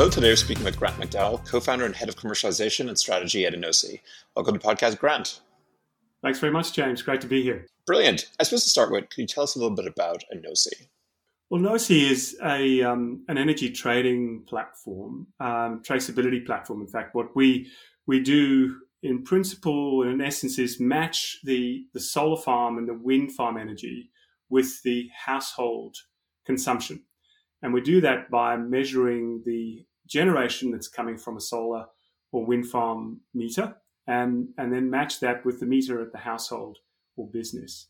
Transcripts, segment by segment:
Hello, today we're speaking with Grant McDowell, co founder and head of commercialization and strategy at Enosi. Welcome to podcast, Grant. Thanks very much, James. Great to be here. Brilliant. I suppose to start with, can you tell us a little bit about Enosi? Well, Enosi is a um, an energy trading platform, um, traceability platform. In fact, what we we do in principle and in essence is match the the solar farm and the wind farm energy with the household consumption, and we do that by measuring the generation that's coming from a solar or wind farm meter, and and then match that with the meter at the household or business.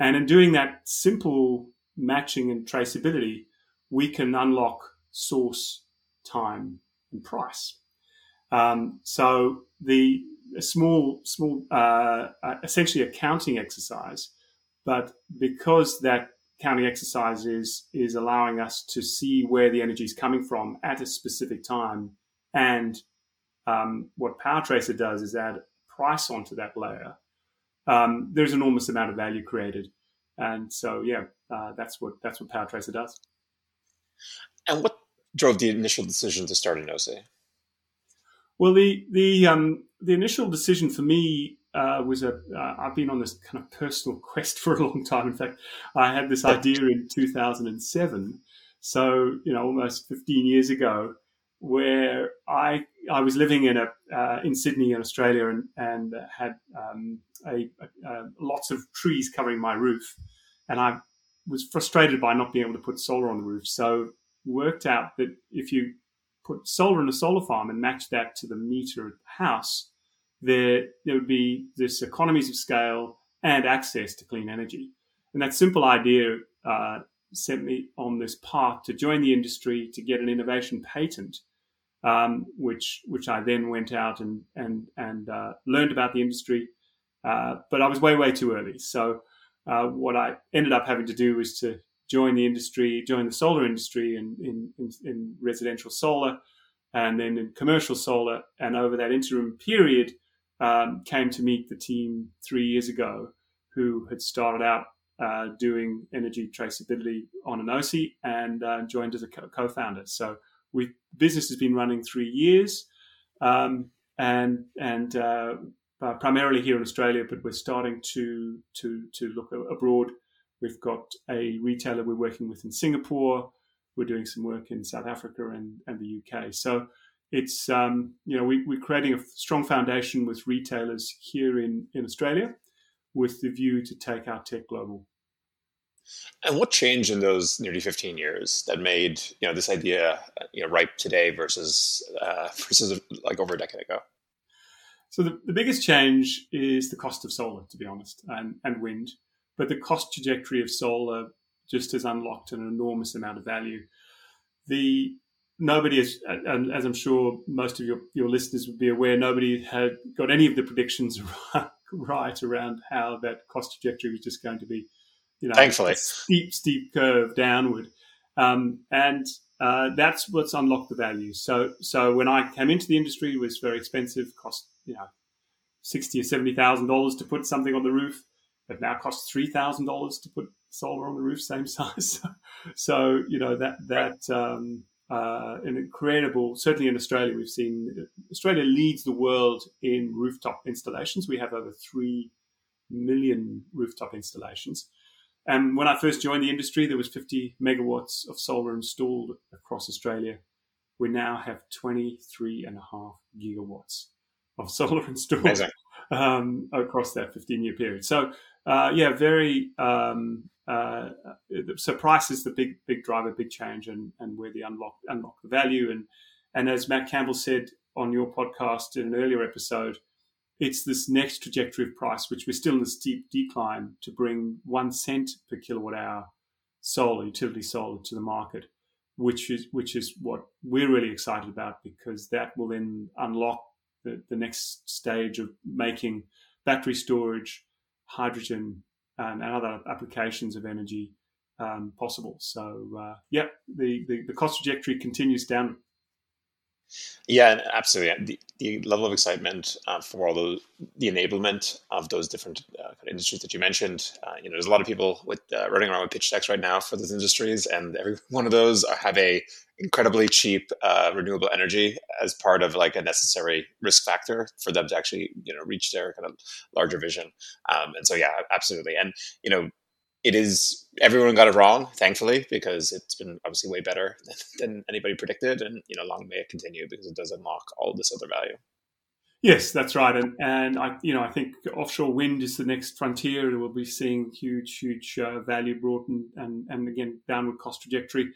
And in doing that simple matching and traceability, we can unlock source, time, and price. Um, so the small, small, uh, uh, essentially accounting exercise, but because that counting exercise is is allowing us to see where the energy is coming from at a specific time, and um, what PowerTracer does is add price onto that layer. Um, there's enormous amount of value created and so, yeah, uh, that's what that's what PowerTracer does. And what drove the initial decision to start Enosi? Well, the the um, the initial decision for me uh, was a. have uh, been on this kind of personal quest for a long time. In fact, I had this idea in 2007, so you know, almost 15 years ago, where I I was living in a uh, in Sydney in Australia and and had um, a, a, lots of trees covering my roof, and I was frustrated by not being able to put solar on the roof. So worked out that if you put solar in a solar farm and match that to the meter at the house, there there would be this economies of scale and access to clean energy. And that simple idea uh, sent me on this path to join the industry to get an innovation patent um, which which I then went out and and and uh, learned about the industry. Uh, but I was way way too early. So uh, what I ended up having to do was to join the industry, join the solar industry in in, in, in residential solar, and then in commercial solar. And over that interim period, um, came to meet the team three years ago, who had started out uh, doing energy traceability on Enosi and uh, joined as a co- founder So we business has been running three years, um, and and uh, uh, primarily here in Australia, but we're starting to to to look abroad. We've got a retailer we're working with in Singapore. We're doing some work in South Africa and, and the UK. So it's um, you know we, we're creating a strong foundation with retailers here in in Australia, with the view to take our tech global. And what changed in those nearly 15 years that made you know this idea you know ripe today versus uh, versus like over a decade ago? So the, the biggest change is the cost of solar, to be honest, and, and wind. But the cost trajectory of solar just has unlocked an enormous amount of value. The nobody is, and as I'm sure most of your, your listeners would be aware, nobody had got any of the predictions right around how that cost trajectory was just going to be you know, thankfully, steep, steep curve downward. Um, and uh, that's what's unlocked the value. So, so when I came into the industry, it was very expensive, cost you know sixty or seventy thousand dollars to put something on the roof. It now costs three thousand dollars to put solar on the roof, same size. so, you know that that um, uh, an incredible. Certainly in Australia, we've seen Australia leads the world in rooftop installations. We have over three million rooftop installations. And when I first joined the industry, there was 50 megawatts of solar installed across Australia. We now have 23 and a half gigawatts of solar installed um, across that 15 year period. So, uh, yeah, very. Um, uh, so price is the big, big driver, big change, and, and where the unlock unlock the value. And and as Matt Campbell said on your podcast in an earlier episode, it's this next trajectory of price, which we're still in a steep decline, to bring one cent per kilowatt hour solar, utility solar, to the market, which is which is what we're really excited about because that will then unlock the, the next stage of making battery storage, hydrogen, and, and other applications of energy um, possible. So, uh, yeah, the, the, the cost trajectory continues down. Yeah, absolutely. The, the level of excitement uh, for all the the enablement of those different uh, industries that you mentioned. Uh, you know, there's a lot of people with uh, running around with pitch decks right now for those industries, and every one of those have a incredibly cheap uh, renewable energy as part of like a necessary risk factor for them to actually you know reach their kind of larger vision. Um, and so, yeah, absolutely. And you know, it is everyone got it wrong, thankfully, because it's been obviously way better than, than, anybody predicted, and you know, long may it continue because it does unlock all this other value. Yes, that's right, and and I you know I think offshore wind is the next frontier, we'll be seeing huge huge uh, value brought and, and and again downward cost trajectory.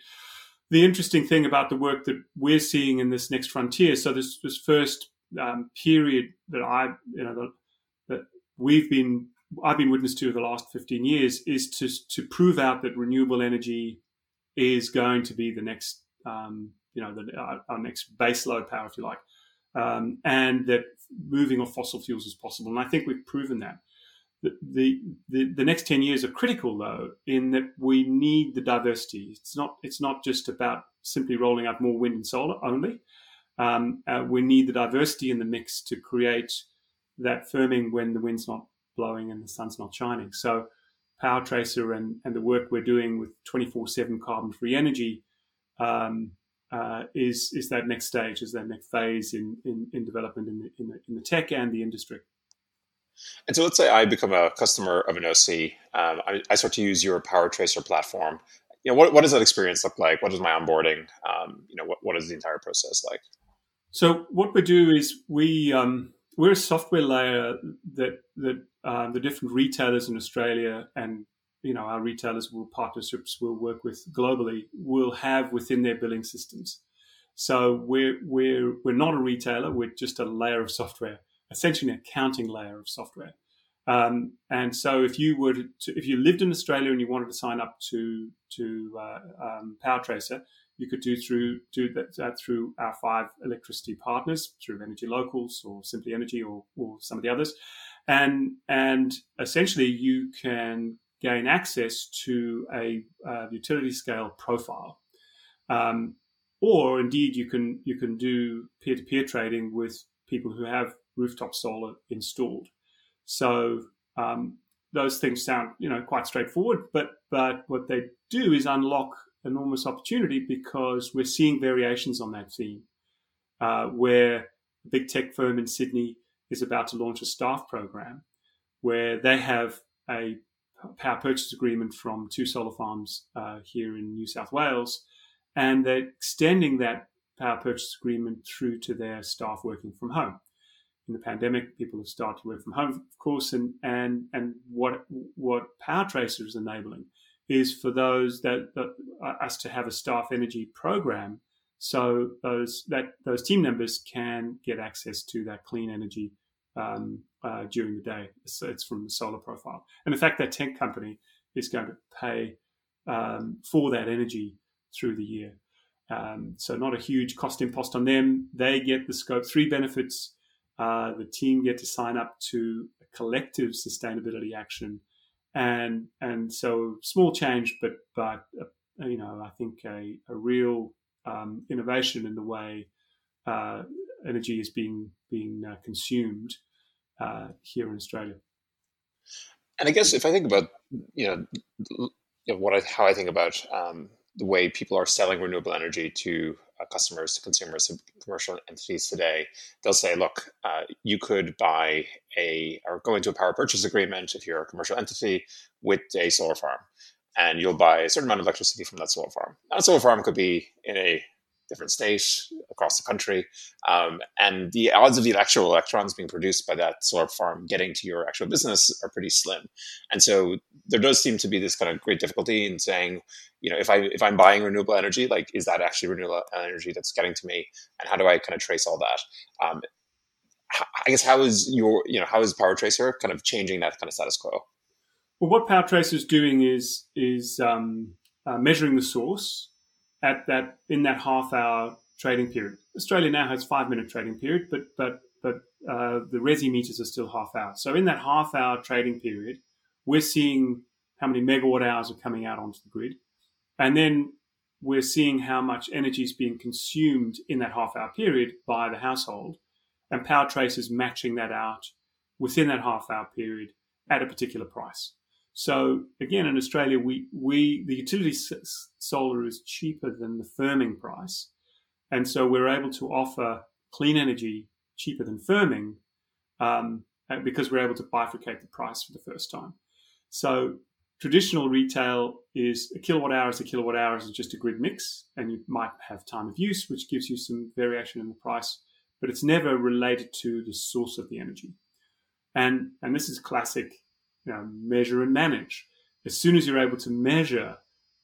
The interesting thing about the work that we're seeing in this next frontier, so this this first um, period that I you know that, that we've been I've been witness to the last 15 years is to, to prove out that renewable energy is going to be the next, um, you know, the, our, our, next baseload power, if you like, um, and that moving off fossil fuels is possible. And I think we've proven that. The, the, the, the next 10 years are critical, though, in that we need the diversity. It's not, it's not just about simply rolling out more wind and solar only. Um, uh, we need the diversity in the mix to create that firming when the wind's not blowing and the sun's not shining. So PowerTracer and, and the work we're doing with 24-7 carbon-free energy um, uh, is is that next stage, is that next phase in, in, in development in the, in the, in the tech and the industry. And so let's say I become a customer of Enosi. Um, I, I, start to use your PowerTracer platform. You know, what, what does that experience look like? What is my onboarding? Um, you know, what, what is the entire process like? So what we do is we um, we're a software layer that that uh, the different retailers in Australia and you know our retailers will partnerships will work with globally will have within their billing systems. So we're we're we're not a retailer. We're just a layer of software, essentially an accounting layer of software. Um, and so if you were to, if you lived in Australia and you wanted to sign up to to uh, um, PowerTracer, you could do through do that through our five electricity partners, through Energy Locals or Simply Energy or, or some of the others, and and essentially you can gain access to a utility scale profile, um, or indeed you can you can do peer to peer trading with people who have rooftop solar installed. So um, those things sound you know quite straightforward, but but what they do is unlock enormous opportunity because we're seeing variations on that theme, uh, where a big tech firm in Sydney is about to launch a staff program where they have a power purchase agreement from two solar farms uh, here in New South Wales, and they're extending that power purchase agreement through to their staff working from home. In the pandemic, people have started to work from home, of course, and and and what what PowerTracer is enabling is for those that, that uh, us to have a staff energy program, so those that those team members can get access to that clean energy um, uh, during the day. So it's from the solar profile, and the fact that tech company is going to pay um, for that energy through the year. Um, so not a huge cost impost on them. They get the scope three benefits. Uh, the team get to sign up to a collective sustainability action and and so small change, but but uh, you know I think a, a real um, innovation in the way uh, energy is being being uh, consumed uh, here in Australia. And I guess if I think about you know, you know what I, how I think about um, the way people are selling renewable energy to customers, to consumers, to commercial entities today, they'll say, look, uh, you could buy a or go into a power purchase agreement if you're a commercial entity with a solar farm, and you'll buy a certain amount of electricity from that solar farm. That solar farm could be in a different state across the country. Um, and the odds of the actual electrons being produced by that solar farm getting to your actual business are pretty slim. And so there does seem to be this kind of great difficulty in saying, you know, if I if I'm buying renewable energy, like is that actually renewable energy that's getting to me, and how do I kind of trace all that? Um, I guess how is your you know how is PowerTracer kind of changing that kind of status quo? Well, what PowerTracer is doing is is um, uh, measuring the source at that in that half hour trading period. Australia now has five minute trading period, but but but uh, the resi meters are still half hour. So in that half hour trading period, we're seeing how many megawatt hours are coming out onto the grid, and then we're seeing how much energy is being consumed in that half hour period by the household, and Power Trace is matching that out within that half hour period at a particular price. So again, in Australia, we, we the utility solar is cheaper than the firming price, and so we're able to offer clean energy cheaper than firming um, because we're able to bifurcate the price for the first time. So traditional retail is a kilowatt hour is a kilowatt hour is just a grid mix, and you might have time of use, which gives you some variation in the price, but it's never related to the source of the energy. And and this is classic, you know, measure and manage. As soon as you're able to measure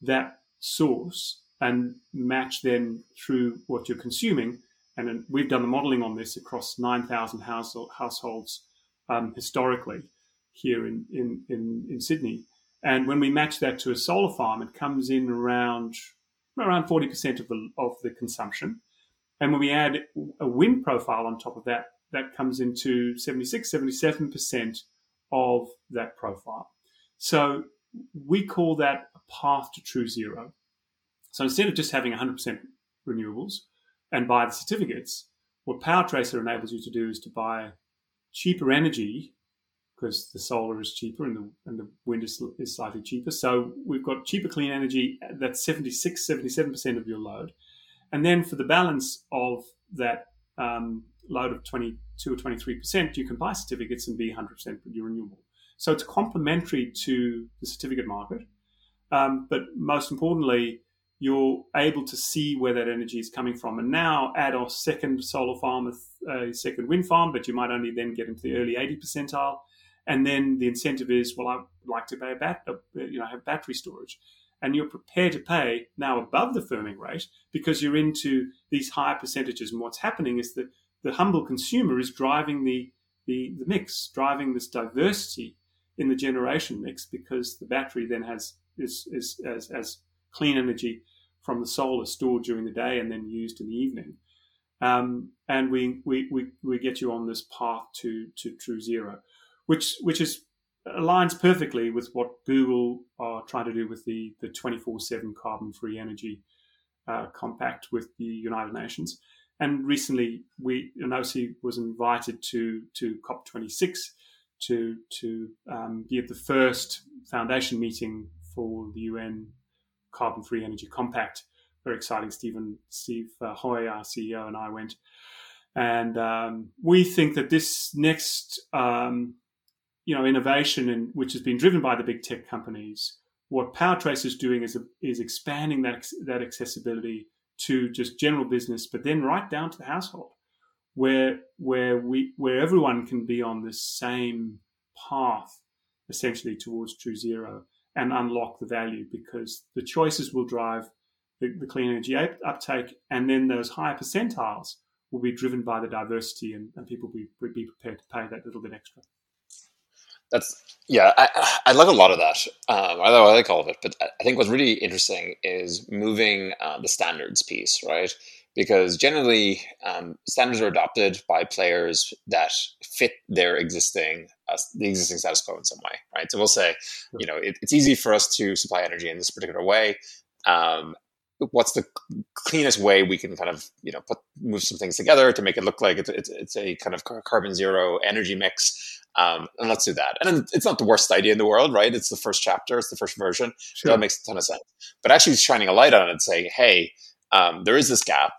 that source and match then through what you're consuming, and we've done the modeling on this across 9,000 household, households um, historically here in, in, in, in Sydney and when we match that to a solar farm, it comes in around around 40% of the, of the consumption. And when we add a wind profile on top of that, that comes into 76, 77% of that profile. So we call that a path to true zero. So instead of just having 100% renewables and buy the certificates, what PowerTracer enables you to do is to buy cheaper energy because the solar is cheaper and the, and the wind is, is slightly cheaper. So we've got cheaper clean energy that's 76, 77% of your load. And then for the balance of that um, load of 22 or 23%, you can buy certificates and be 100% renewable. So it's complementary to the certificate market. Um, but most importantly, you're able to see where that energy is coming from. And now add a second solar farm, a second wind farm, but you might only then get into the early 80 percentile and then the incentive is, well, I'd like to pay a bat, uh, you know, have battery storage, and you're prepared to pay now above the firming rate because you're into these higher percentages. And what's happening is that the humble consumer is driving the the, the mix, driving this diversity in the generation mix because the battery then has is, is as, as clean energy from the solar stored during the day and then used in the evening. Um, and we, we, we, we get you on this path to, to true zero which which is aligns perfectly with what Google are trying to do with the the 24/7 carbon-free energy uh, compact with the United Nations. And recently, we Enosi was invited to to COP26 to to um, be at the first foundation meeting for the UN Carbon-Free Energy Compact. Very exciting. Stephen Steve uh, Hoy, our CEO, and I went. And um, we think that this next um, you know innovation and which has been driven by the big tech companies what powertrace is doing is is expanding that that accessibility to just general business but then right down to the household where where we where everyone can be on the same path essentially towards true zero and unlock the value because the choices will drive the, the clean energy uptake and then those higher percentiles will be driven by the diversity and, and people will be, will be prepared to pay that little bit extra that's yeah, I, I like a lot of that. Um, I, I like all of it, but I think what's really interesting is moving uh, the standards piece, right? Because generally, um, standards are adopted by players that fit their existing uh, the existing status quo in some way, right? So we'll say, you know, it, it's easy for us to supply energy in this particular way. Um, what's the cleanest way we can kind of you know put move some things together to make it look like it's, it's, it's a kind of carbon zero energy mix um, and let's do that. And it's not the worst idea in the world, right? It's the first chapter, it's the first version. Sure. So that makes a ton of sense. But actually shining a light on it and saying, hey, um, there is this gap.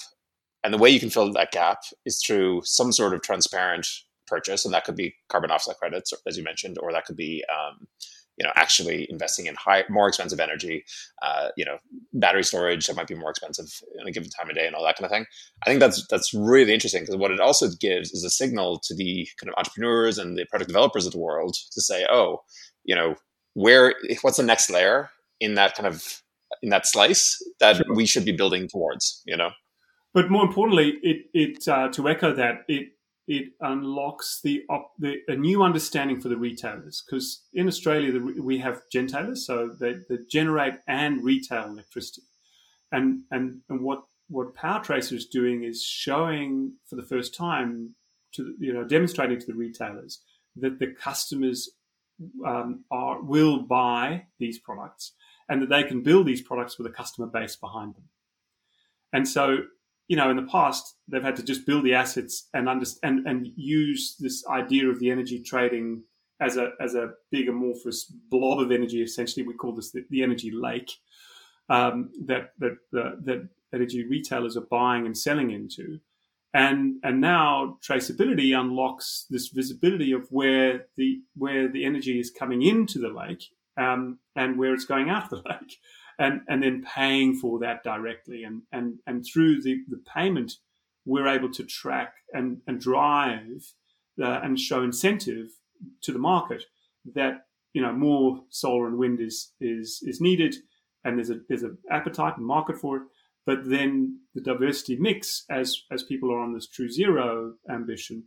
And the way you can fill that gap is through some sort of transparent purchase. And that could be carbon offset credits, as you mentioned, or that could be um, you know actually investing in high more expensive energy uh, you know battery storage that might be more expensive in a given time of day and all that kind of thing i think that's that's really interesting because what it also gives is a signal to the kind of entrepreneurs and the product developers of the world to say oh you know where what's the next layer in that kind of in that slice that sure. we should be building towards you know but more importantly it it uh, to echo that it it unlocks the, the, a new understanding for the retailers because in Australia the, we have gentailers, so they, they, generate and retail electricity, and and and what what PowerTracer is doing is showing for the first time to you know demonstrating to the retailers that the customers um, are will buy these products and that they can build these products with a customer base behind them. And so, you know, in the past, they've had to just build the assets and understand and, and use this idea of the energy trading as a as a big amorphous blob of energy. Essentially, we call this the, the energy lake um, that that that energy retailers are buying and selling into. And and now traceability unlocks this visibility of where the where the energy is coming into the lake um, and where it's going out of the lake, and and then paying for that directly. And and and through the, the payment, we're able to track and and drive uh, and show incentive to the market that you know more solar and wind is is is needed, and there's a there's an appetite and market for it. But then the diversity mix, as as people are on this true zero ambition,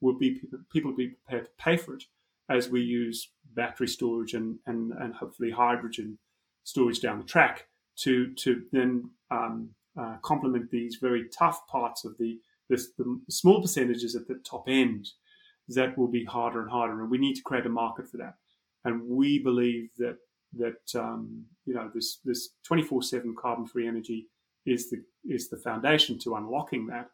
will be people, will be prepared to pay for it as we use battery storage and, and, and hopefully hydrogen storage down the track to to then um, uh, complement these very tough parts of the, the, the small percentages at the top end that will be harder and harder, and we need to create a market for that. And we believe that that um, you know this this 24/7 carbon-free energy is the is the foundation to unlocking that.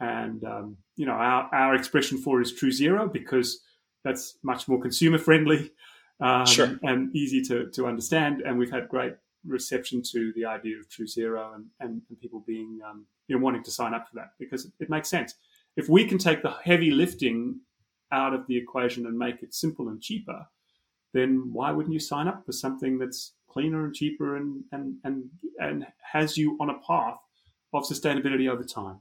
And um, you know, our, our expression for is true zero because that's much more consumer friendly um, sure. and easy to, to understand. And we've had great reception to the idea of true zero and, and, and people being um, you know wanting to sign up for that because it, it makes sense. If we can take the heavy lifting out of the equation and make it simple and cheaper, then why wouldn't you sign up for something that's cleaner and cheaper and, and, and, and has you on a path of sustainability over time.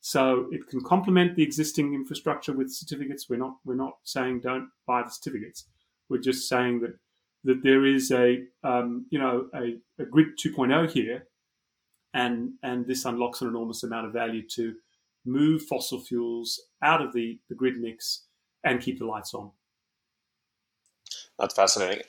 So it can complement the existing infrastructure with certificates. We're not we're not saying don't buy the certificates. We're just saying that that there is a um, you know a, a, grid 2.0 here, and and this unlocks an enormous amount of value to move fossil fuels out of the, the grid mix and keep the lights on. That's fascinating.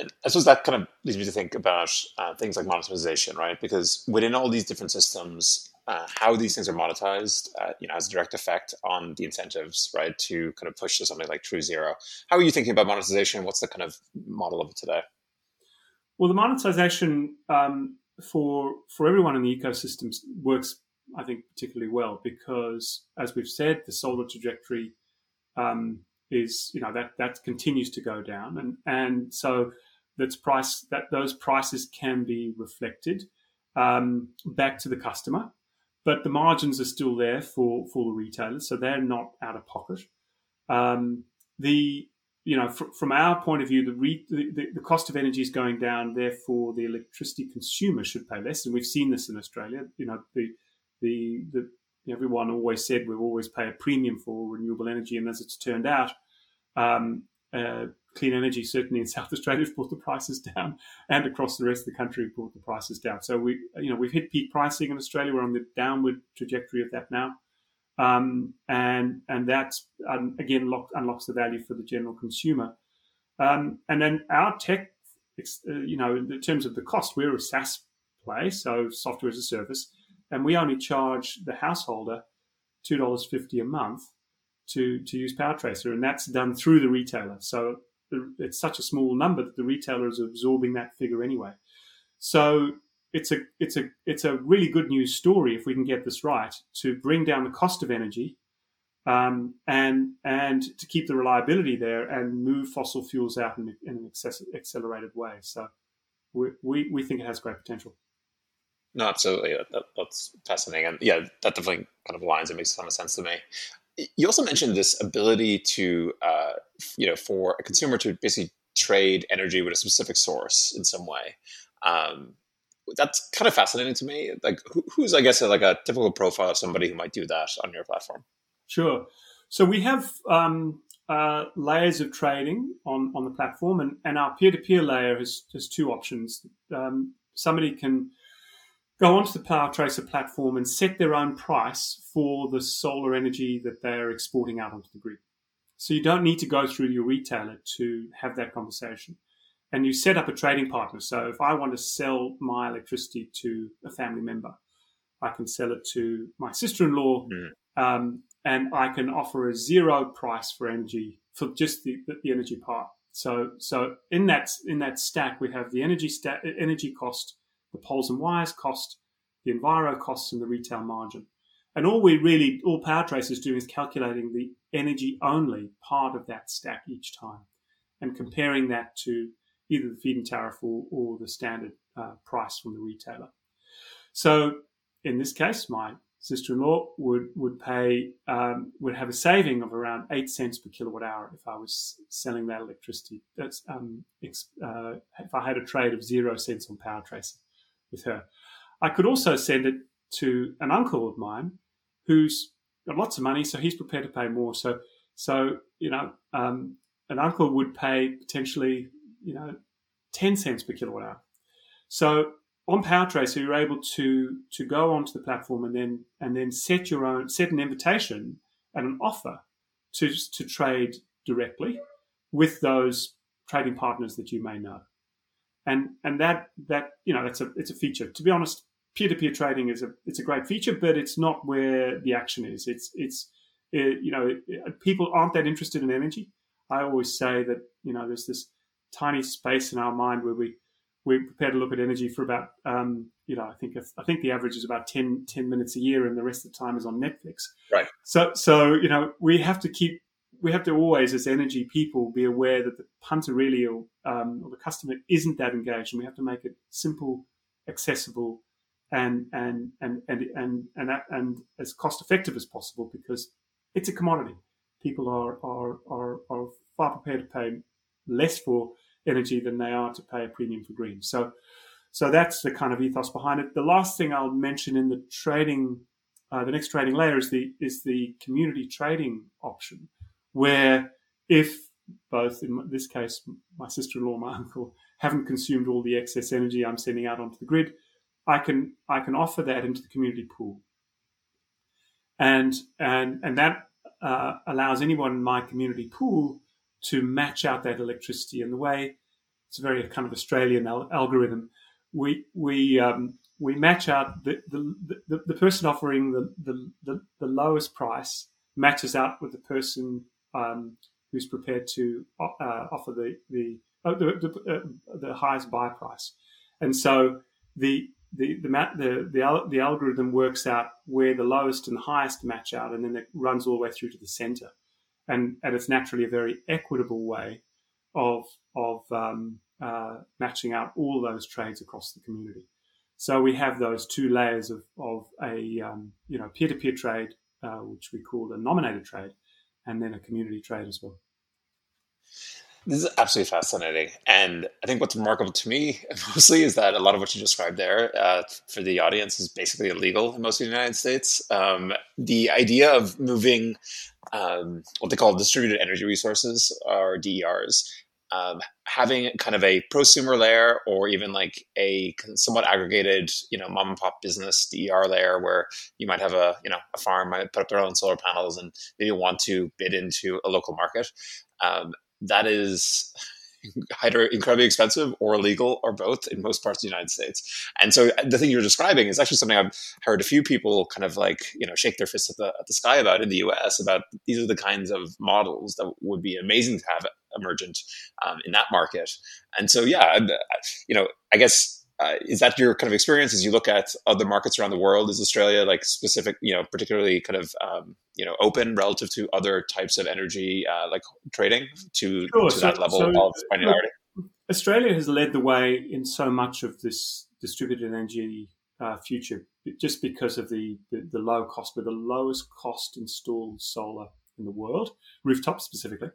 I suppose that kind of leads me to think about uh, things like monetization, right? Because within all these different systems, uh, how these things are monetized, uh, you know, has a direct effect on the incentives, right, to kind of push to something like True Zero. How are you thinking about monetization? What's the kind of model of it today? Well, the monetization um, for for everyone in the ecosystem works, I think, particularly well because, as we've said, the solar trajectory um, is you know that that continues to go down, and and so that's price that those prices can be reflected um, back to the customer, but the margins are still there for for the retailers, so they're not out of pocket. Um, the you know fr- from our point of view, the, re- the, the cost of energy is going down, therefore the electricity consumer should pay less, and we've seen this in Australia. You know the the the everyone always said we'll always pay a premium for renewable energy, and as it's turned out, um, uh, clean energy, certainly in South Australia, have brought the prices down, and across the rest of the country, brought the prices down. So we, you know, we've hit peak pricing in Australia. We're on the downward trajectory of that now, um, and and that um, again lock, unlocks the value for the general consumer. Um, and then our tech, uh, you know, in terms of the cost, we're a SaaS play, so software as a service, and we only charge the householder two dollars fifty a month to to use PowerTracer, and that's done through the retailer. So it's such a small number that the retailer is absorbing that figure anyway. So it's a it's a it's a really good news story if we can get this right to bring down the cost of energy, um, and and to keep the reliability there and move fossil fuels out in, in an accelerated way. So we, we we think it has great potential. No, absolutely. That, that's fascinating, and yeah, that definitely kind of aligns and makes a ton of sense to me you also mentioned this ability to, uh, you know, for a consumer to basically trade energy with a specific source in some way. Um, that's kind of fascinating to me. Like, who, who's, I guess, like a typical profile of somebody who might do that on your platform? Sure. So we have um, uh, layers of trading on, on the platform, and, and our peer to peer layer has, has two options. Um, somebody can go onto the PowerTracer platform and set their own price for the solar energy that they're exporting out onto the grid. So you don't need to go through your retailer to have that conversation. And you set up a trading partner. So if I want to sell my electricity to a family member, I can sell it to my sister in law, mm. um, and I can offer a zero price for energy for just the, the energy part. So so in that in that stack we have the energy sta- energy cost, the poles and wires cost, the enviro costs, and the retail margin. And all we really all PowerTrace is doing is calculating the energy only part of that stack each time, and comparing that to either the feed-in tariff or, or the standard uh, price from the retailer. So in this case, my sister-in-law would would pay um, would have a saving of around eight cents per kilowatt hour if I was selling that electricity. That's um, uh, if I had a trade of zero cents on PowerTrace with her. I could also send it to an uncle of mine who's got lots of money, so he's prepared to pay more. So so you know um, an uncle would pay potentially you know ten cents per kilowatt hour. So on PowerTracer, you're able to to go onto the platform and then and then set your own set an invitation and an offer to to trade directly with those trading partners that you may know, and and that that you know that's a it's a feature. To be honest, peer to peer trading is a it's a great feature, but it's not where the action is. It's it's it, you know it, people aren't that interested in energy. I always say that you know there's this tiny space in our mind where we we're prepared to look at energy for about um, you know I think I think the average is about 10, 10, minutes a year, and the rest of the time is on Netflix. Right. So so you know we have to keep we have to always as energy people be aware that the punter really or, um, or the customer isn't that engaged, and we have to make it simple, accessible, and and and and and and, and, and as cost effective as possible because it's a commodity. People are are are, are far prepared to pay less for energy than they are to pay a premium for green. So, so that's the kind of ethos behind it. The last thing I'll mention in the trading, uh, the next trading layer is the is the community trading option, where if both in this case my sister-in-law, my uncle haven't consumed all the excess energy I'm sending out onto the grid, I can I can offer that into the community pool, and and and that uh, allows anyone in my community pool to match out that electricity. And the way it's a very kind of Australian al- algorithm, we we um, we match out the, the, the, the person offering the, the, the, lowest price matches out with the person um, who's prepared to uh, offer the the uh, the, the, uh, the, highest buy price, and so the the the, the the the algorithm works out where the lowest and the highest match out, and then it runs all the way through to the center and, and it's naturally a very equitable way of of um, uh, matching out all those trades across the community. So we have those two layers of, of a um, you know peer-to-peer trade, uh, which we call a nominated trade, and then a community trade as well. This is absolutely fascinating. And I think what's remarkable to me mostly is that a lot of what you described there uh, for the audience is basically illegal in most of the United States. Um, the idea of moving um, what they call distributed energy resources or DERs, um, having kind of a prosumer layer or even like a somewhat aggregated, you know, mom and pop business DER layer where you might have a, you know, a farm might put up their own solar panels and maybe want to bid into a local market. Um, that is either incredibly expensive or illegal or both in most parts of the United States. And so uh, the thing you're describing is actually something I've heard a few people kind of like, you know, shake their fists at the, at the sky about in the US about these are the kinds of models that would be amazing to have emergent um, in that market. And so, yeah, you know, I guess uh, is that your kind of experience as you look at other markets around the world? Is Australia like specific, you know, particularly kind of um, you know open relative to other types of energy uh, like trading to, sure. to so, that level so, of granularity? Australia has led the way in so much of this distributed energy uh, future, just because of the, the, the low cost, but the lowest cost installed solar in the world, rooftop specifically.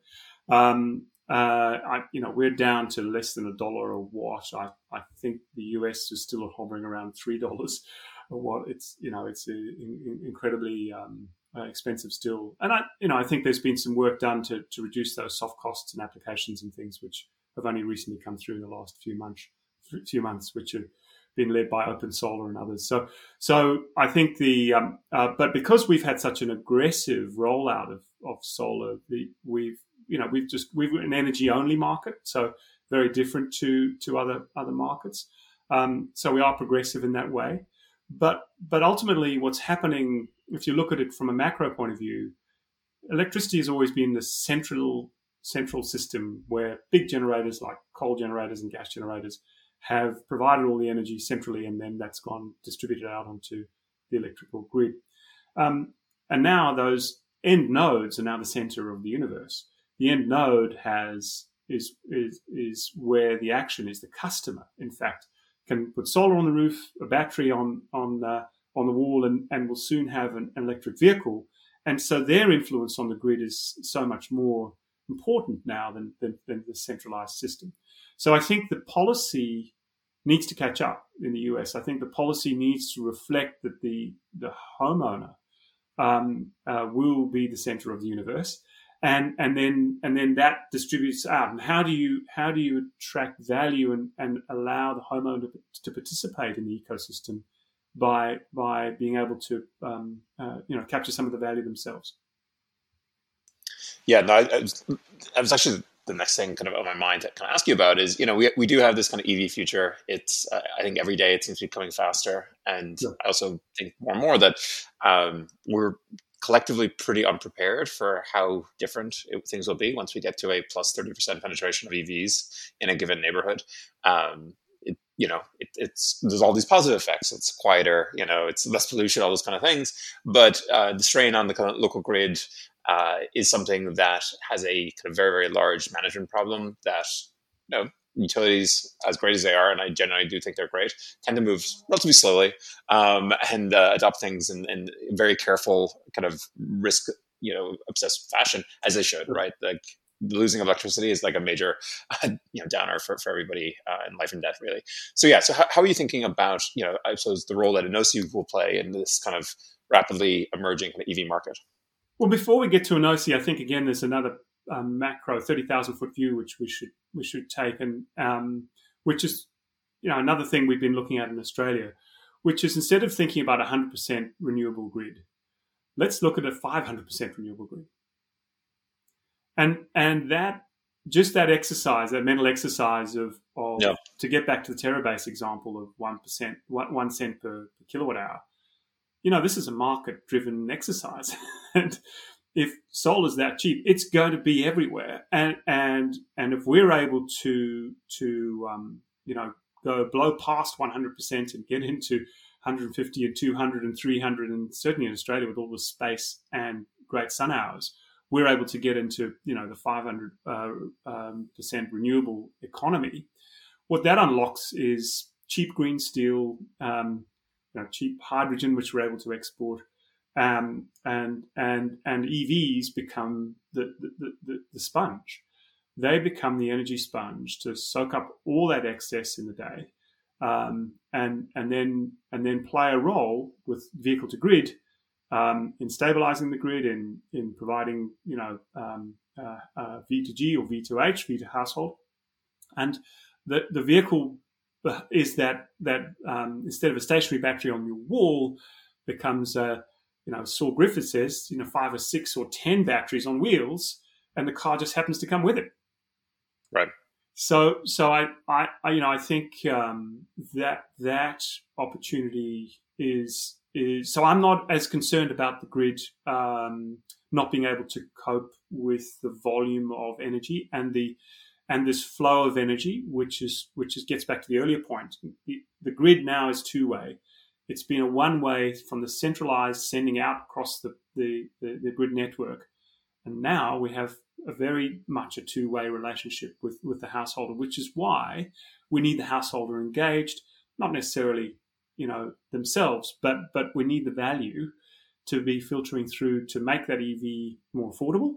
Um, uh, I, you know, we're down to less than a dollar a watt. I, I think the US is still hovering around three dollars a watt. It's you know, it's a, in, incredibly um, uh, expensive still. And I, you know, I think there's been some work done to to reduce those soft costs and applications and things which have only recently come through in the last few months, few months, which have been led by Open Solar and others. So, so I think the, um, uh, but because we've had such an aggressive rollout of of solar, the, we've you know we've just we've an energy only market, so very different to to other other markets. Um, so we are progressive in that way, but but ultimately, what's happening if you look at it from a macro point of view, electricity has always been the central central system where big generators like coal generators and gas generators have provided all the energy centrally, and then that's gone distributed out onto the electrical grid. Um, and now those end nodes are now the center of the universe. The end node has is is is where the action is. The customer, in fact, can put solar on the roof, a battery on on uh, on the wall, and and will soon have an, an electric vehicle. And so their influence on the grid is so much more important now than, than, than the centralized system. So I think the policy needs to catch up in the US. I think the policy needs to reflect that the the homeowner um, uh, will be the center of the universe, and and then and then that distributes out. And how do you how do you attract value and, and allow the homeowner to, to participate in the ecosystem by by being able to um, uh, you know capture some of the value themselves? Yeah, no, I, I, was, I was actually the next thing kind of on my mind to kind of ask you about is, you know, we, we do have this kind of EV future. It's, uh, I think every day it seems to be coming faster. And yeah. I also think more and more that um, we're collectively pretty unprepared for how different it, things will be once we get to a plus 30% penetration of EVs in a given neighborhood. Um, it, you know, it, it's there's all these positive effects. It's quieter, you know, it's less pollution, all those kind of things. But uh, the strain on the kind of local grid uh, is something that has a kind of very very large management problem that you know utilities as great as they are and i generally do think they're great tend to move relatively slowly um, and uh, adopt things in, in very careful kind of risk you know obsessed fashion as they should right? Like losing electricity is like a major uh, you know downer for, for everybody uh, in life and death really. So yeah so how, how, are you thinking about you know i suppose the role that enosi will play in this kind of rapidly emerging kind of ev market? Well, before we get to Enosi, I think again there's another um, macro thirty thousand foot view which we should we should take, and um, which is you know another thing we've been looking at in Australia, which is instead of thinking about a hundred percent renewable grid, let's look at a five hundred percent renewable grid, and and that just that exercise, that mental exercise of, of yeah. to get back to the Terabase example of one percent, one cent per, per kilowatt hour you know, this is a market driven exercise. and if solar is that cheap, it's going to be everywhere. And, and, and if we're able to, to, um, you know, go blow past 100% and get into 150 and 200 and 300, and certainly in Australia with all the space and great sun hours, we're able to get into, you know, the 500 uh, um, percent renewable economy. What that unlocks is cheap green steel, um, you know, cheap hydrogen, which we're able to export, um, and and and EVs become the, the, the, the sponge. They become the energy sponge to soak up all that excess in the day, um, and and then and then play a role with vehicle to grid um, in stabilizing the grid, in in providing you know um, uh, uh, V2G or V2H, V to household, and the the vehicle is that that um, instead of a stationary battery on your wall becomes a you know Saul Griffith says you know five or six or ten batteries on wheels, and the car just happens to come with it. Right. So so I I, I you know I think um, that that opportunity is is so I'm not as concerned about the grid um, not being able to cope with the volume of energy and the and this flow of energy, which is which is gets back to the earlier point. The, the grid now is two way. It's been a one way from the centralized sending out across the, the, the, the grid network, and now we have a very much a two way relationship with with the householder, which is why we need the householder engaged, not necessarily you know themselves, but but we need the value to be filtering through to make that EV more affordable,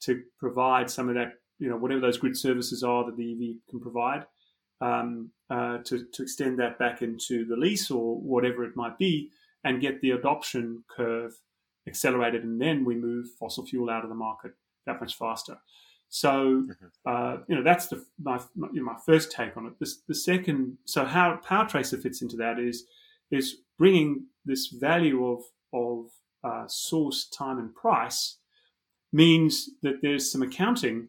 to provide some of that you know whatever those grid services are that the EV can provide, um, uh, to to extend that back into the lease or whatever it might be, and get the adoption curve accelerated, and then we move fossil fuel out of the market that much faster. So mm-hmm. uh, you know that's the my you know, my first take on it. The, the second, so how PowerTracer fits into that is is bringing this value of of uh, source, time, and price means that there's some accounting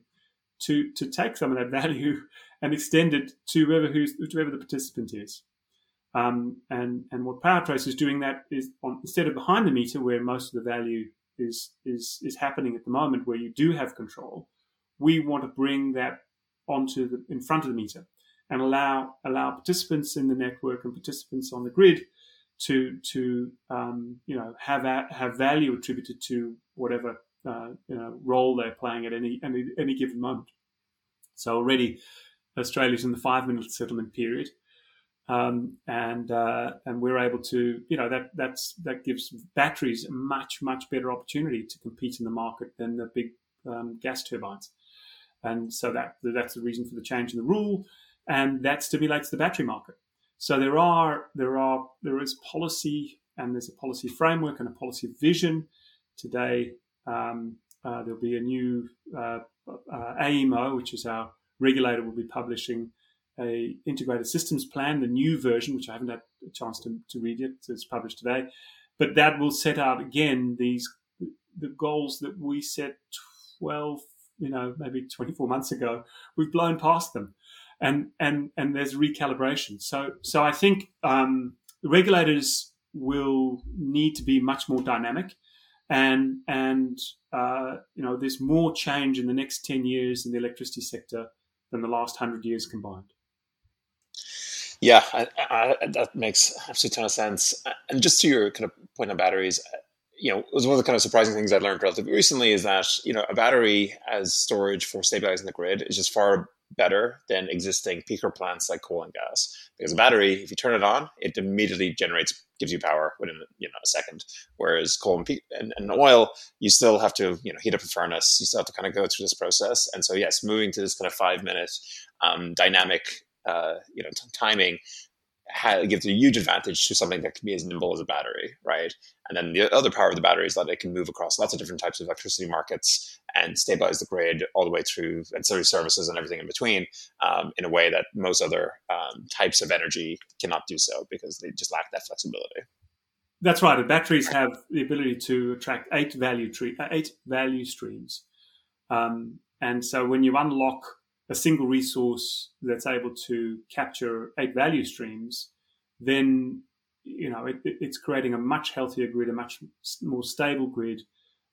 to to take some of that value and extend it to whoever who's whoever the participant is. Um, and and what PowerTrace is doing that is on, instead of behind the meter where most of the value is is is happening at the moment, where you do have control, we want to bring that onto the in front of the meter and allow allow participants in the network and participants on the grid to to um, you know have have value attributed to whatever uh, you know, role they're playing at any, any any given moment. So already, Australia's in the five minute settlement period, um, and uh, and we're able to you know that that's that gives batteries a much much better opportunity to compete in the market than the big um, gas turbines, and so that that's the reason for the change in the rule, and that stimulates the battery market. So there are there are there is policy and there's a policy framework and a policy vision. Today, um, uh, there'll be a new uh, uh, AEMO, which is our regulator, will be publishing a integrated systems plan, the new version, which I haven't had a chance to, to read yet. So it's published today, but that will set out again these the goals that we set 12, you know, maybe 24 months ago. We've blown past them, and and and there's recalibration. So so I think um, regulators will need to be much more dynamic and and uh, you know there's more change in the next 10 years in the electricity sector than the last 100 years combined yeah I, I, that makes absolute ton of sense and just to your kind of point on batteries you know, it was one of the kind of surprising things I learned relatively recently is that, you know, a battery as storage for stabilizing the grid is just far better than existing peaker plants like coal and gas. Because a battery, if you turn it on, it immediately generates, gives you power within you know a second. Whereas coal and, and, and oil, you still have to you know heat up a furnace. You still have to kind of go through this process. And so yes, moving to this kind of five minute um, dynamic uh, you know t- timing gives a huge advantage to something that can be as nimble as a battery, right? And then the other power of the battery is that it can move across lots of different types of electricity markets and stabilize the grid all the way through ancillary services and everything in between um, in a way that most other um, types of energy cannot do so because they just lack that flexibility. That's right. And batteries have the ability to attract eight value tree, uh, eight value streams. Um, and so when you unlock a single resource that's able to capture eight value streams, then you know it, it's creating a much healthier grid, a much more stable grid.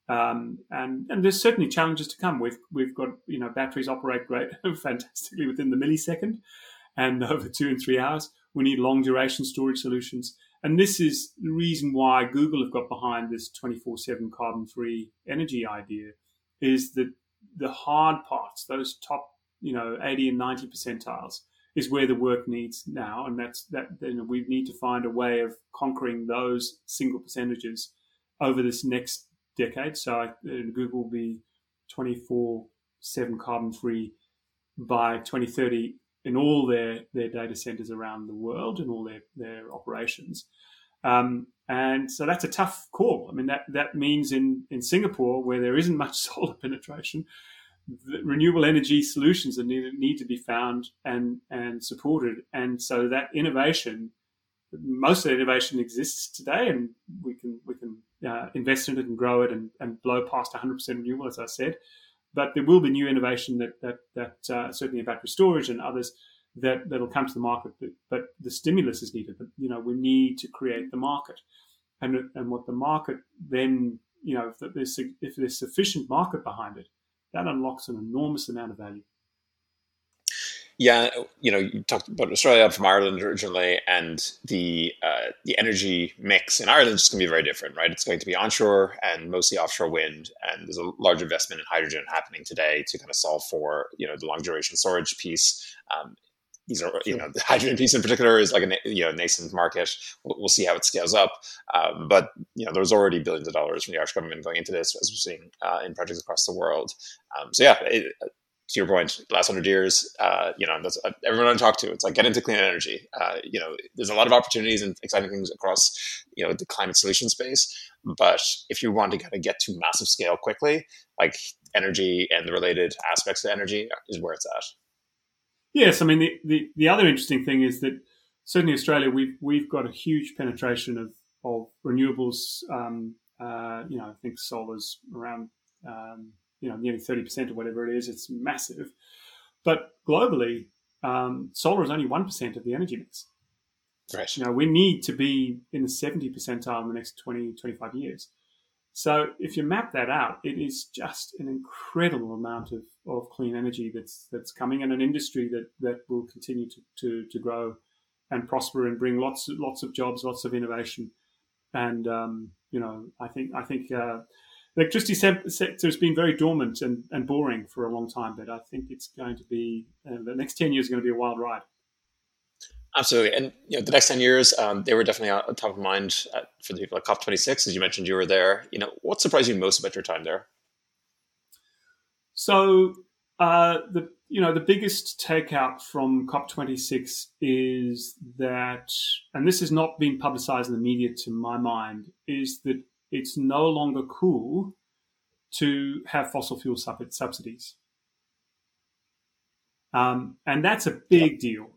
Um, and and there's certainly challenges to come. We've we've got you know batteries operate great fantastically within the millisecond, and over two and three hours. We need long duration storage solutions, and this is the reason why Google have got behind this 24/7 carbon free energy idea. Is that the hard parts, those top you know 80 and 90 percentiles is where the work needs now. And that's that we need to find a way of conquering those single percentages over this next decade. So uh, google will be 24 7 carbon free by 2030 in all their their data centers around the world and all their their operations. Um, and so that's a tough call. I mean, that, that means in, in Singapore, where there isn't much solar penetration, renewable energy solutions that need, need to be found and and supported. And so that innovation, most of the innovation exists today, and we can we can uh, invest in it and grow it and, and blow past 100% renewable, as I said. But there will be new innovation that that that uh, certainly in battery storage and others that that'll come to the market. But, but the stimulus is needed. But you know we need to create the market, and and what the market then you know if there's if there's sufficient market behind it that unlocks an enormous amount of value. Yeah, you know, you talked about Australia. I'm from Ireland originally, and the uh, the energy mix in Ireland is going to be very different, right? It's going to be onshore and mostly offshore wind, and there's a large investment in hydrogen happening today to kind of solve for you know the long duration storage piece. Um, these are you know the hydrogen piece in particular is like a you know nascent market. We'll, we'll see how it scales up, um, but you know there's already billions of dollars from the Irish government going into this, as we're seeing uh, in projects across the world. Um, so yeah, it, uh, to your point, last hundred years, uh, you know, that's uh, everyone I talk to. It's like get into clean energy. Uh, you know, there's a lot of opportunities and exciting things across you know the climate solution space. But if you want to kind of get to massive scale quickly, like energy and the related aspects of energy is where it's at. Yes, I mean the, the, the other interesting thing is that certainly Australia we've we've got a huge penetration of of renewables. Um, uh, you know, I think solar's around um, you know nearly thirty percent or whatever it is. It's massive, but globally, um, solar is only one percent of the energy mix. Right. You know, we need to be in the seventy percentile in the next 20, 25 years. So if you map that out, it is just an incredible amount of, of clean energy that's that's coming in an industry that, that will continue to, to, to grow and prosper and bring lots lots of jobs, lots of innovation. And um, you know, I think I think uh, the electricity sector has been very dormant and, and boring for a long time, but I think it's going to be uh, the next ten years is going to be a wild ride. Absolutely, and you know the next ten years, um, they were definitely on top of mind at, for the people at COP twenty six. As you mentioned, you were there. You know, what surprised you most about your time there? So uh, the you know the biggest takeout from COP twenty six is that, and this has not been publicized in the media to my mind, is that it's no longer cool to have fossil fuel subsidies, um, and that's a big deal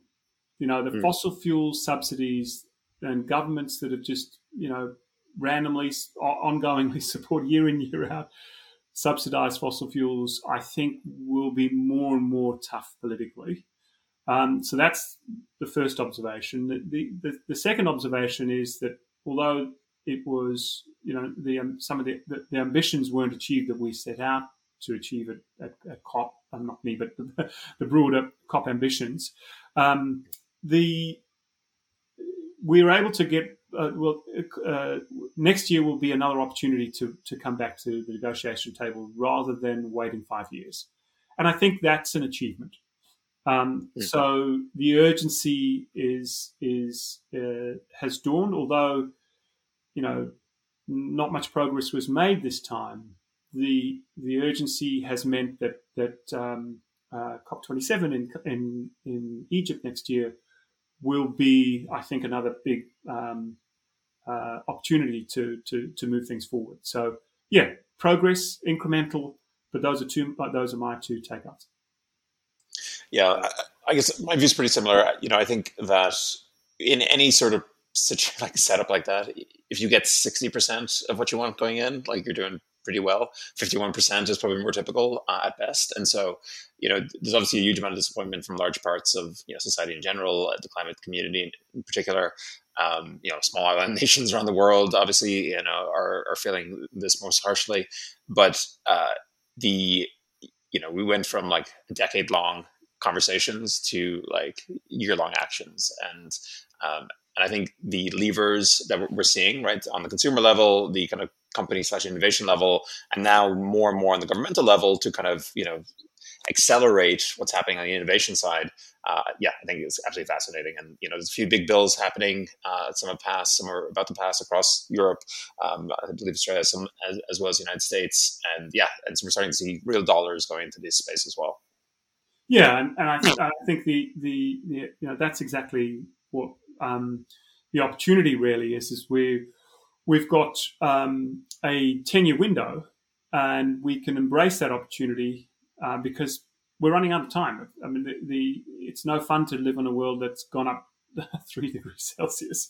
you know, the mm. fossil fuel subsidies and governments that have just, you know, randomly, ongoingly support year in, year out subsidized fossil fuels, I think will be more and more tough politically. Um, so that's the first observation. The, the, the, second observation is that although it was, you know, the um, some of the, the, ambitions weren't achieved that we set out to achieve at, at, at COP, um, not me, but the, the broader COP ambitions. Um, the we were able to get uh, well uh, next year will be another opportunity to to come back to the negotiation table rather than waiting five years, and I think that's an achievement. Um. So the urgency is is uh, has dawned, although you know not much progress was made this time. The the urgency has meant that that um, uh, COP27 in, in in Egypt next year will be, I think, another big um, uh, opportunity to, to to move things forward. So yeah, progress, incremental, but those are two. Those are my two takeouts. Yeah, I, I guess my view is pretty similar. You know, I think that in any sort of such like setup like that, if you get sixty percent of what you want going in, like you're doing pretty well. 51% is probably more typical uh, at best. And so, you know, there's obviously a huge amount of disappointment from large parts of, you know, society in general, uh, the climate community in particular. Um, you know, small island nations around the world, obviously, you know, are, are feeling this most harshly. But uh, the, you know, we went from like a decade long conversations to like year long actions. And, um, and I think the levers that we're seeing, right, on the consumer level, the kind of company slash innovation level, and now more and more on the governmental level to kind of, you know, accelerate what's happening on the innovation side. Uh, yeah, I think it's absolutely fascinating. And, you know, there's a few big bills happening. Uh, some have passed, some are about to pass across Europe. Um, I believe Australia, some as, as, well as the United States. And yeah, and so we're starting to see real dollars going into this space as well. Yeah, and, and I, th- I think the, the, the, you know, that's exactly what um, the opportunity really is is we we've got um, a 10 year window and we can embrace that opportunity uh, because we're running out of time. I mean, the, the, it's no fun to live in a world that's gone up three degrees Celsius.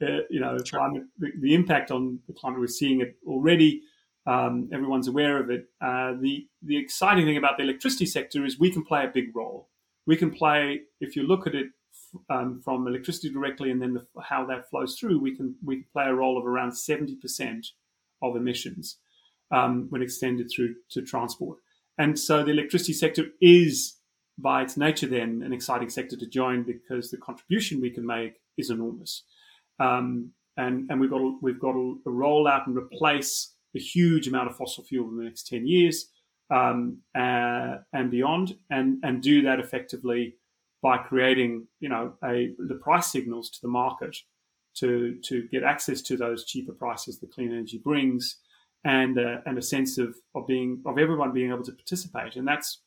Uh, you know, climate, the, the, impact on the climate, we're seeing it already. Um, everyone's aware of it. Uh, the the exciting thing about the electricity sector is we can play a big role. We can play, if you look at it um, from electricity directly, and then the, how that flows through, we can we can play a role of around seventy percent of emissions um, when extended through to transport. And so the electricity sector is, by its nature, then an exciting sector to join because the contribution we can make is enormous. Um, and and we've got to, we've got to roll out and replace a huge amount of fossil fuel in the next ten years um, uh, and beyond, and and do that effectively by creating, you know, a the price signals to the market to to get access to those cheaper prices that clean energy brings, and uh, and a sense of of being of everyone being able to participate, and that's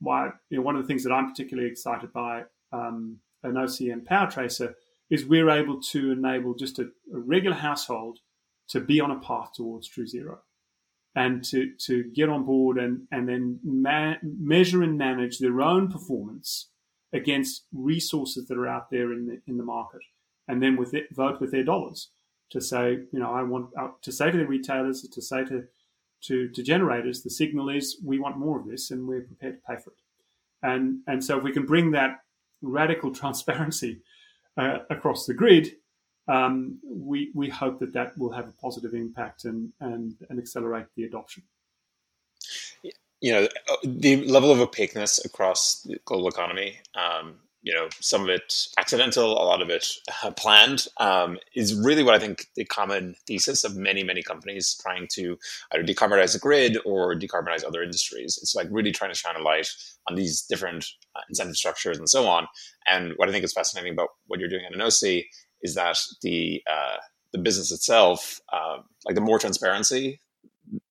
why you know one of the things that I'm particularly excited by um, Enosi Powertracer is we're able to enable just a, a regular household to be on a path towards true zero and to, to get on board and, and then ma- measure and manage their own performance against resources that are out there in the in the market, and then with it, vote with their dollars to say, you know, I want uh, to say to the retailers, to say to, to to generators, the signal is we want more of this, and we're prepared to pay for it. And and so if we can bring that radical transparency uh, across the grid, um, we we hope that that will have a positive impact and and, and accelerate the adoption. You know, the level of opaqueness across the global economy um, you know, some of it accidental, a lot of it uh, planned, um, is really what I think the common thesis of many, many companies trying to either decarbonize the grid or decarbonize other industries. It's like really trying to shine a light on these different uh, incentive structures and so on. And what I think is fascinating about what you're doing at Enosi is that the uh, the business itself, uh, like the more transparency,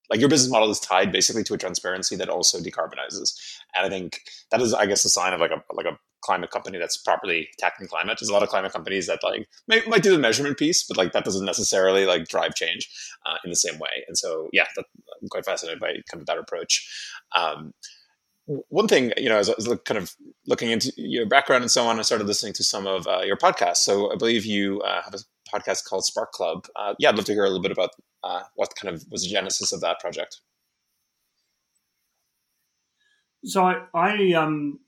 like your business model is tied basically to a transparency that also decarbonizes. And I think that is, I guess, a sign of like a like a climate company that's properly tackling climate. There's a lot of climate companies that like may, might do the measurement piece, but like that doesn't necessarily like drive change uh, in the same way. And so, yeah, that, I'm quite fascinated by kind of that approach. Um, one thing, you know, as I kind of looking into your background and so on, I started listening to some of uh, your podcasts. So I believe you uh, have a podcast called Spark Club. Uh, yeah, I'd love to hear a little bit about uh, what kind of was the genesis of that project. So I, I um,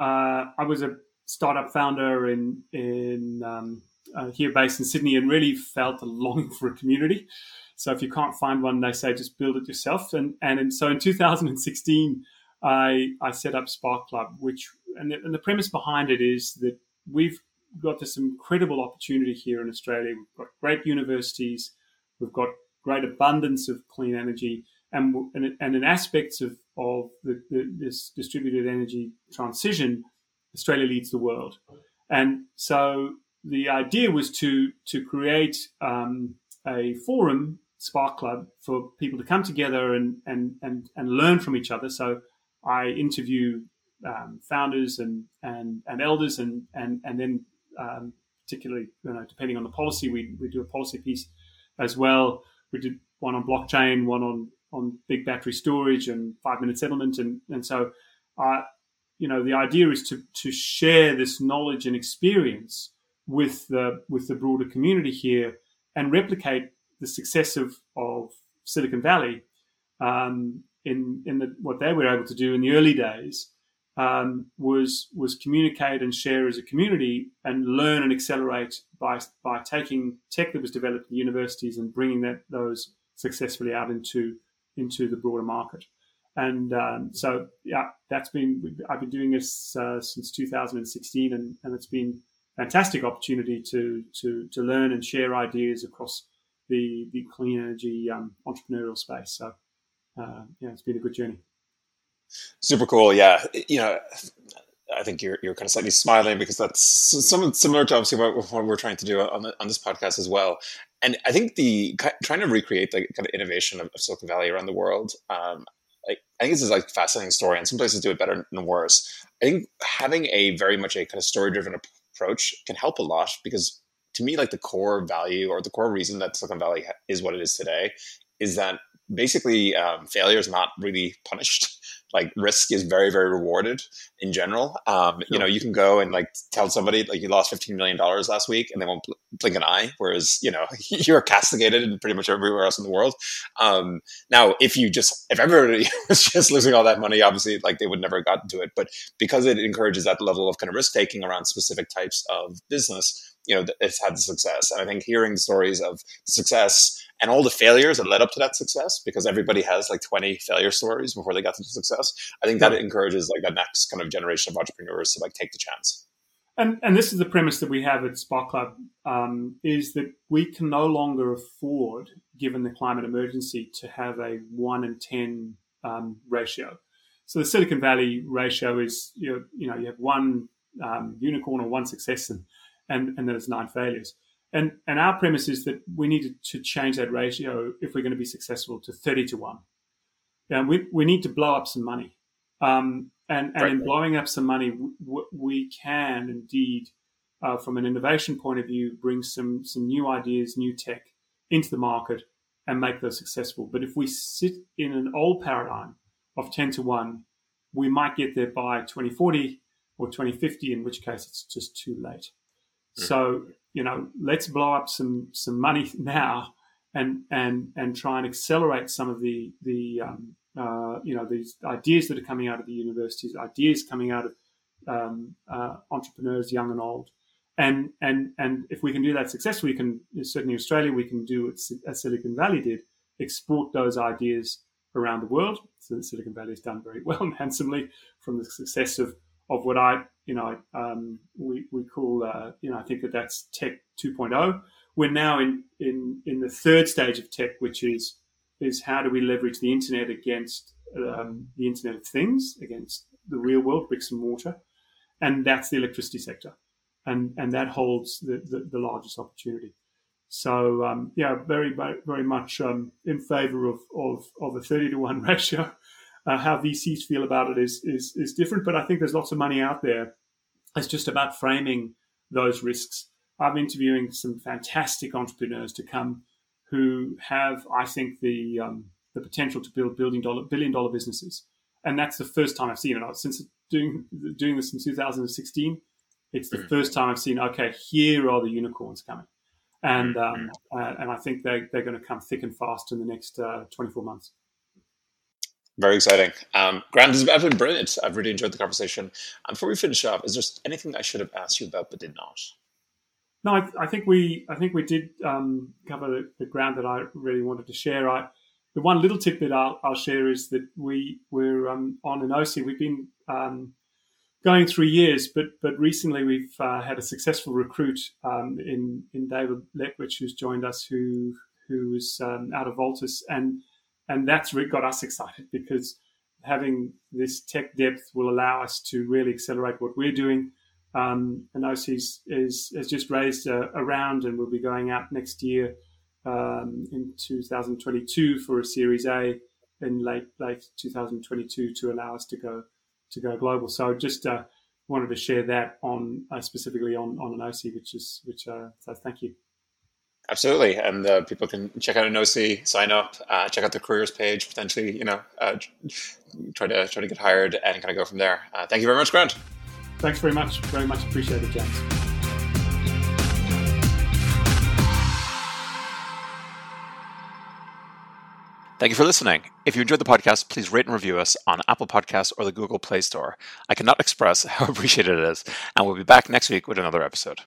uh, I was a startup founder in in um, uh, here based in Sydney, and really felt a longing for a community. So if you can't find one, they say just build it yourself. And and in, so in 2016, I I set up Spark Club, which and the, and the premise behind it is that we've got this incredible opportunity here in Australia. We've got great universities, we've got great abundance of clean energy, and and, and in aspects of of the, the, this distributed energy transition, Australia leads the world. And so the idea was to to create um, a forum, Spark Club, for people to come together and and and, and learn from each other. So I interview um, founders and, and and elders, and and and then um, particularly you know depending on the policy, we we do a policy piece as well. We did one on blockchain, one on on big battery storage and five minute settlement. And, and so, uh, you know, the idea is to, to share this knowledge and experience with the, with the broader community here and replicate the success of, of Silicon Valley um, in, in the, what they were able to do in the early days. Um, was was communicate and share as a community and learn and accelerate by by taking tech that was developed in universities and bringing that those successfully out into into the broader market. And um, so, yeah, that's been I've been doing this uh, since 2016, and, and it's been fantastic opportunity to to to learn and share ideas across the the clean energy um, entrepreneurial space. So, uh, yeah, it's been a good journey. Super cool. Yeah, you know, I think you're you're kind of slightly smiling because that's some similar to obviously what, what we're trying to do on the, on this podcast as well and I think the trying to recreate the kind of innovation of, of Silicon Valley around the world, um, I, I, think this is like a fascinating story, and some places do it better than worse. I think having a very much a kind of story driven approach can help a lot because to me, like the core value or the core reason that Silicon Valley is what it is today is that basically um, failure is not really punished like risk is very very rewarded in general. Um, sure. you know you can go and like tell somebody like you lost 15 million dollars last week and they won't blink an eye whereas you know you're castigated in pretty much everywhere else in the world. Um, now if you just if everybody was just losing all that money obviously like they would never have gotten to it. But because it encourages that level of kind of risk taking around specific types of business you know it's had the success. And i think hearing stories of success and all the failures that led up to that success because everybody has like 20 failure stories before they got to success i think that encourages like the next kind of generation of entrepreneurs to like take the chance. And and this is the premise that we have at spark club um, is that we can no longer afford given the climate emergency to have a 1 in 10 um, ratio. So the silicon valley ratio is you know, you know you have one um, unicorn or one success and and, and then it's nine failures and, and our premise is that we need to change that ratio if we're going to be successful to 30 to 1. And we, we need to blow up some money. Um, and and right. in blowing up some money, w- we can indeed, uh, from an innovation point of view, bring some, some new ideas, new tech into the market and make those successful. But if we sit in an old paradigm of 10 to 1, we might get there by 2040 or 2050, in which case it's just too late. Mm. So you know, let's blow up some some money now and and and try and accelerate some of the the um, uh, you know these ideas that are coming out of the universities, ideas coming out of um, uh, entrepreneurs, young and old, And and and if we can do that successfully, we can certainly in Australia we can do what Silicon Valley did, export those ideas around the world. So Silicon Valley has done very well and handsomely from the success of of what I you know um, we we call uh, you know I think that that's Tech 2.0. We're now in in in the third stage of tech, which is is how do we leverage the internet against um, the Internet of Things, against the real world, bricks and mortar, and that's the electricity sector and and that holds the, the, the largest opportunity. So um, yeah, very very much um, in favour of, of of a thirty to one ratio. Uh, how VCs feel about it is, is is different, but I think there's lots of money out there. It's just about framing those risks. I'm interviewing some fantastic entrepreneurs to come who have, I think, the um, the potential to build billion dollar billion dollar businesses, and that's the first time I've seen it. Since doing doing this in 2016, it's the mm. first time I've seen, okay, here are the unicorns coming. And, mm, um, uh, and I think they, they're going to come thick and fast in the next uh, 24 months. Very exciting. Um, Grant, this has been brilliant. I've really enjoyed the conversation. Um, before we finish up, is there anything I should have asked you about but did not? No, I, I think we I think we did um, cover the, the, ground that I really wanted to share. I, the one little tidbit I'll, I'll share is that we we're um, on Enosi. We've been um, going through years, but but recently we've uh, had a successful recruit um, in in David Letwich, who's joined us, who who is um, out of Voltus, and and that's really got us excited because having this tech depth will allow us to really accelerate what we're doing. Um, and is, has just raised a, a, round and will be going out next year um, in 2022 for a Series A in late late 2022 to allow us to go to go global. So just uh, wanted to share that on uh, specifically on on Enosi, which is which. Uh, so thank you. Absolutely, and uh, people can check out Enosi, sign up, uh, check out the careers page, potentially, you know, uh, try to try to get hired and kind of go from there. thank you very much, Grant. Thanks very much. Very much appreciated, James. Thank you for listening. If you enjoyed the podcast, please rate and review us on Apple Podcasts or the Google Play Store. I cannot express how appreciated it is, and we'll be back next week with another episode.